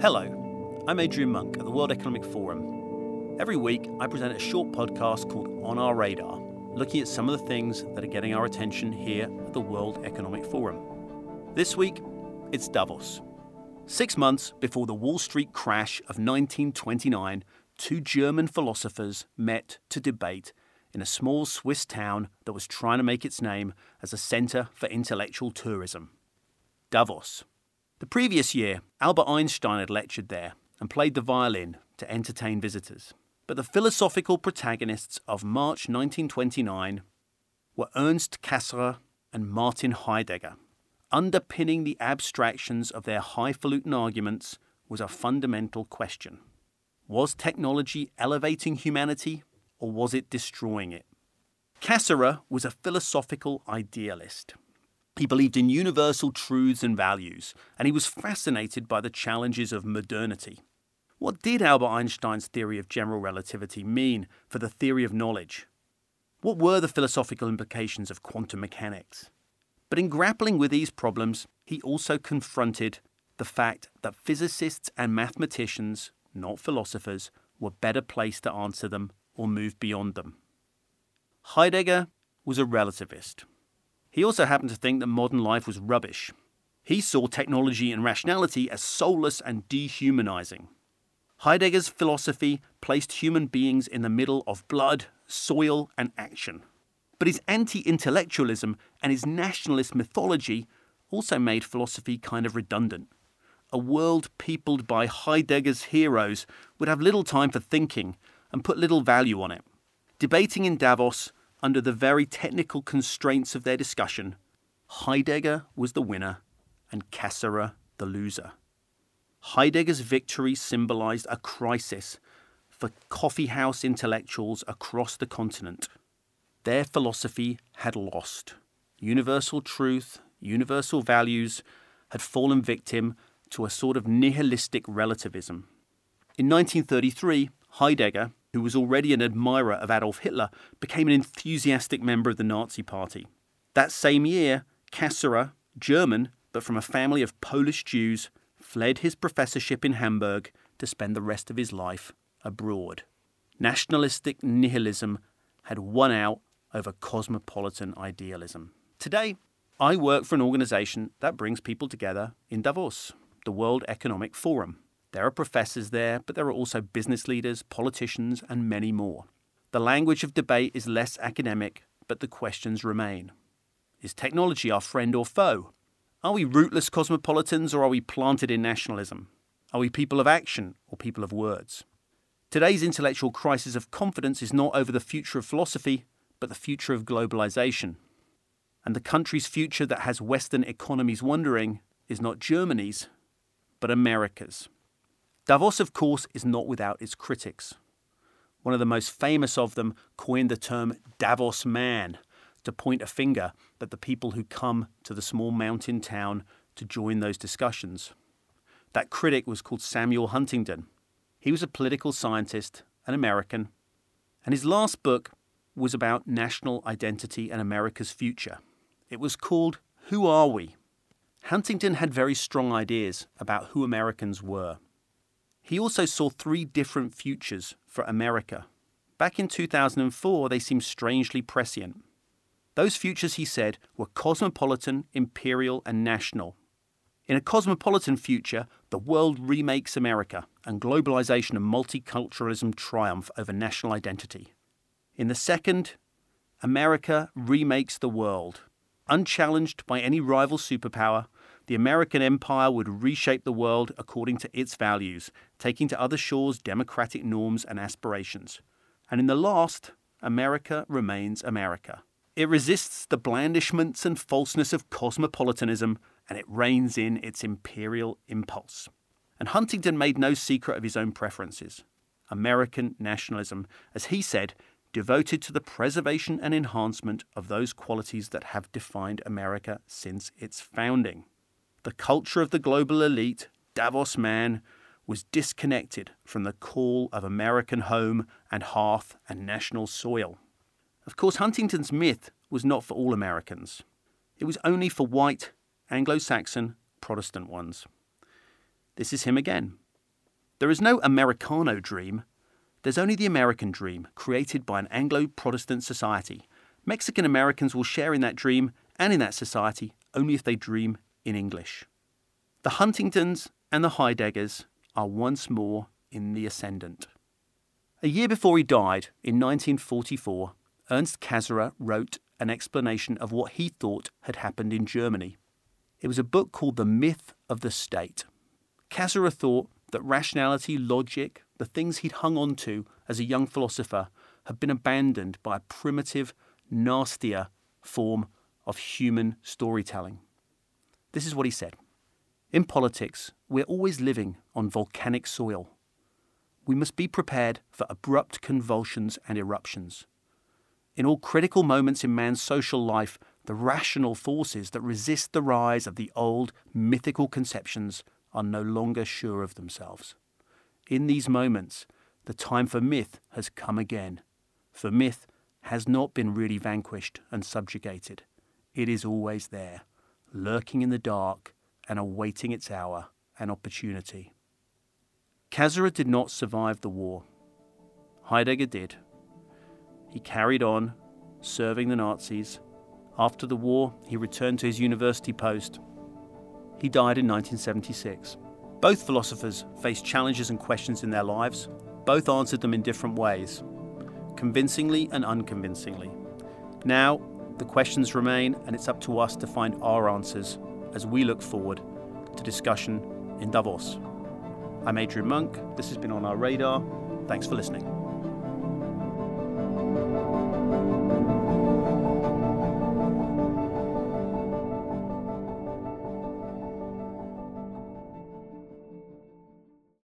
Hello, I'm Adrian Monk at the World Economic Forum. Every week, I present a short podcast called On Our Radar, looking at some of the things that are getting our attention here at the World Economic Forum. This week, it's Davos. Six months before the Wall Street crash of 1929, two German philosophers met to debate in a small Swiss town that was trying to make its name as a centre for intellectual tourism Davos. The previous year, Albert Einstein had lectured there and played the violin to entertain visitors. But the philosophical protagonists of March 1929 were Ernst Cassirer and Martin Heidegger. Underpinning the abstractions of their highfalutin arguments was a fundamental question Was technology elevating humanity or was it destroying it? Cassirer was a philosophical idealist. He believed in universal truths and values, and he was fascinated by the challenges of modernity. What did Albert Einstein's theory of general relativity mean for the theory of knowledge? What were the philosophical implications of quantum mechanics? But in grappling with these problems, he also confronted the fact that physicists and mathematicians, not philosophers, were better placed to answer them or move beyond them. Heidegger was a relativist. He also happened to think that modern life was rubbish. He saw technology and rationality as soulless and dehumanizing. Heidegger's philosophy placed human beings in the middle of blood, soil, and action. But his anti intellectualism and his nationalist mythology also made philosophy kind of redundant. A world peopled by Heidegger's heroes would have little time for thinking and put little value on it. Debating in Davos under the very technical constraints of their discussion, Heidegger was the winner and Cassirer the loser. Heidegger's victory symbolized a crisis for coffeehouse intellectuals across the continent. Their philosophy had lost. Universal truth, universal values had fallen victim to a sort of nihilistic relativism. In 1933, Heidegger, who was already an admirer of Adolf Hitler, became an enthusiastic member of the Nazi Party. That same year, Cassirer, German, but from a family of Polish Jews, fled his professorship in Hamburg to spend the rest of his life abroad. Nationalistic nihilism had won out over cosmopolitan idealism. Today, I work for an organization that brings people together in Davos, the World Economic Forum. There are professors there, but there are also business leaders, politicians, and many more. The language of debate is less academic, but the questions remain. Is technology our friend or foe? Are we rootless cosmopolitans or are we planted in nationalism? Are we people of action or people of words? Today's intellectual crisis of confidence is not over the future of philosophy, but the future of globalization. And the country's future that has Western economies wondering is not Germany's, but America's. Davos, of course, is not without its critics. One of the most famous of them coined the term Davos man to point a finger at the people who come to the small mountain town to join those discussions. That critic was called Samuel Huntington. He was a political scientist, an American, and his last book was about national identity and America's future. It was called Who Are We? Huntington had very strong ideas about who Americans were. He also saw three different futures for America. Back in 2004, they seemed strangely prescient. Those futures, he said, were cosmopolitan, imperial, and national. In a cosmopolitan future, the world remakes America, and globalization and multiculturalism triumph over national identity. In the second, America remakes the world. Unchallenged by any rival superpower, the American empire would reshape the world according to its values, taking to other shores democratic norms and aspirations. And in the last, America remains America. It resists the blandishments and falseness of cosmopolitanism, and it reins in its imperial impulse. And Huntington made no secret of his own preferences. American nationalism, as he said, devoted to the preservation and enhancement of those qualities that have defined America since its founding. The culture of the global elite, Davos man, was disconnected from the call of American home and hearth and national soil. Of course, Huntington's myth was not for all Americans. It was only for white, Anglo Saxon, Protestant ones. This is him again. There is no Americano dream. There's only the American dream, created by an Anglo Protestant society. Mexican Americans will share in that dream and in that society only if they dream in English. The Huntingtons and the Heideggers are once more in the ascendant. A year before he died, in 1944, Ernst Cassirer wrote an explanation of what he thought had happened in Germany. It was a book called The Myth of the State. Cassirer thought that rationality, logic, the things he'd hung on to as a young philosopher, had been abandoned by a primitive, nastier form of human storytelling. This is what he said In politics, we're always living on volcanic soil. We must be prepared for abrupt convulsions and eruptions. In all critical moments in man's social life, the rational forces that resist the rise of the old mythical conceptions are no longer sure of themselves. In these moments, the time for myth has come again. For myth has not been really vanquished and subjugated. It is always there, lurking in the dark and awaiting its hour and opportunity. Cassirer did not survive the war. Heidegger did. He carried on, serving the Nazis. After the war, he returned to his university post. He died in 1976. Both philosophers faced challenges and questions in their lives. Both answered them in different ways, convincingly and unconvincingly. Now, the questions remain, and it's up to us to find our answers as we look forward to discussion in Davos. I'm Adrian Monk. This has been on our radar. Thanks for listening.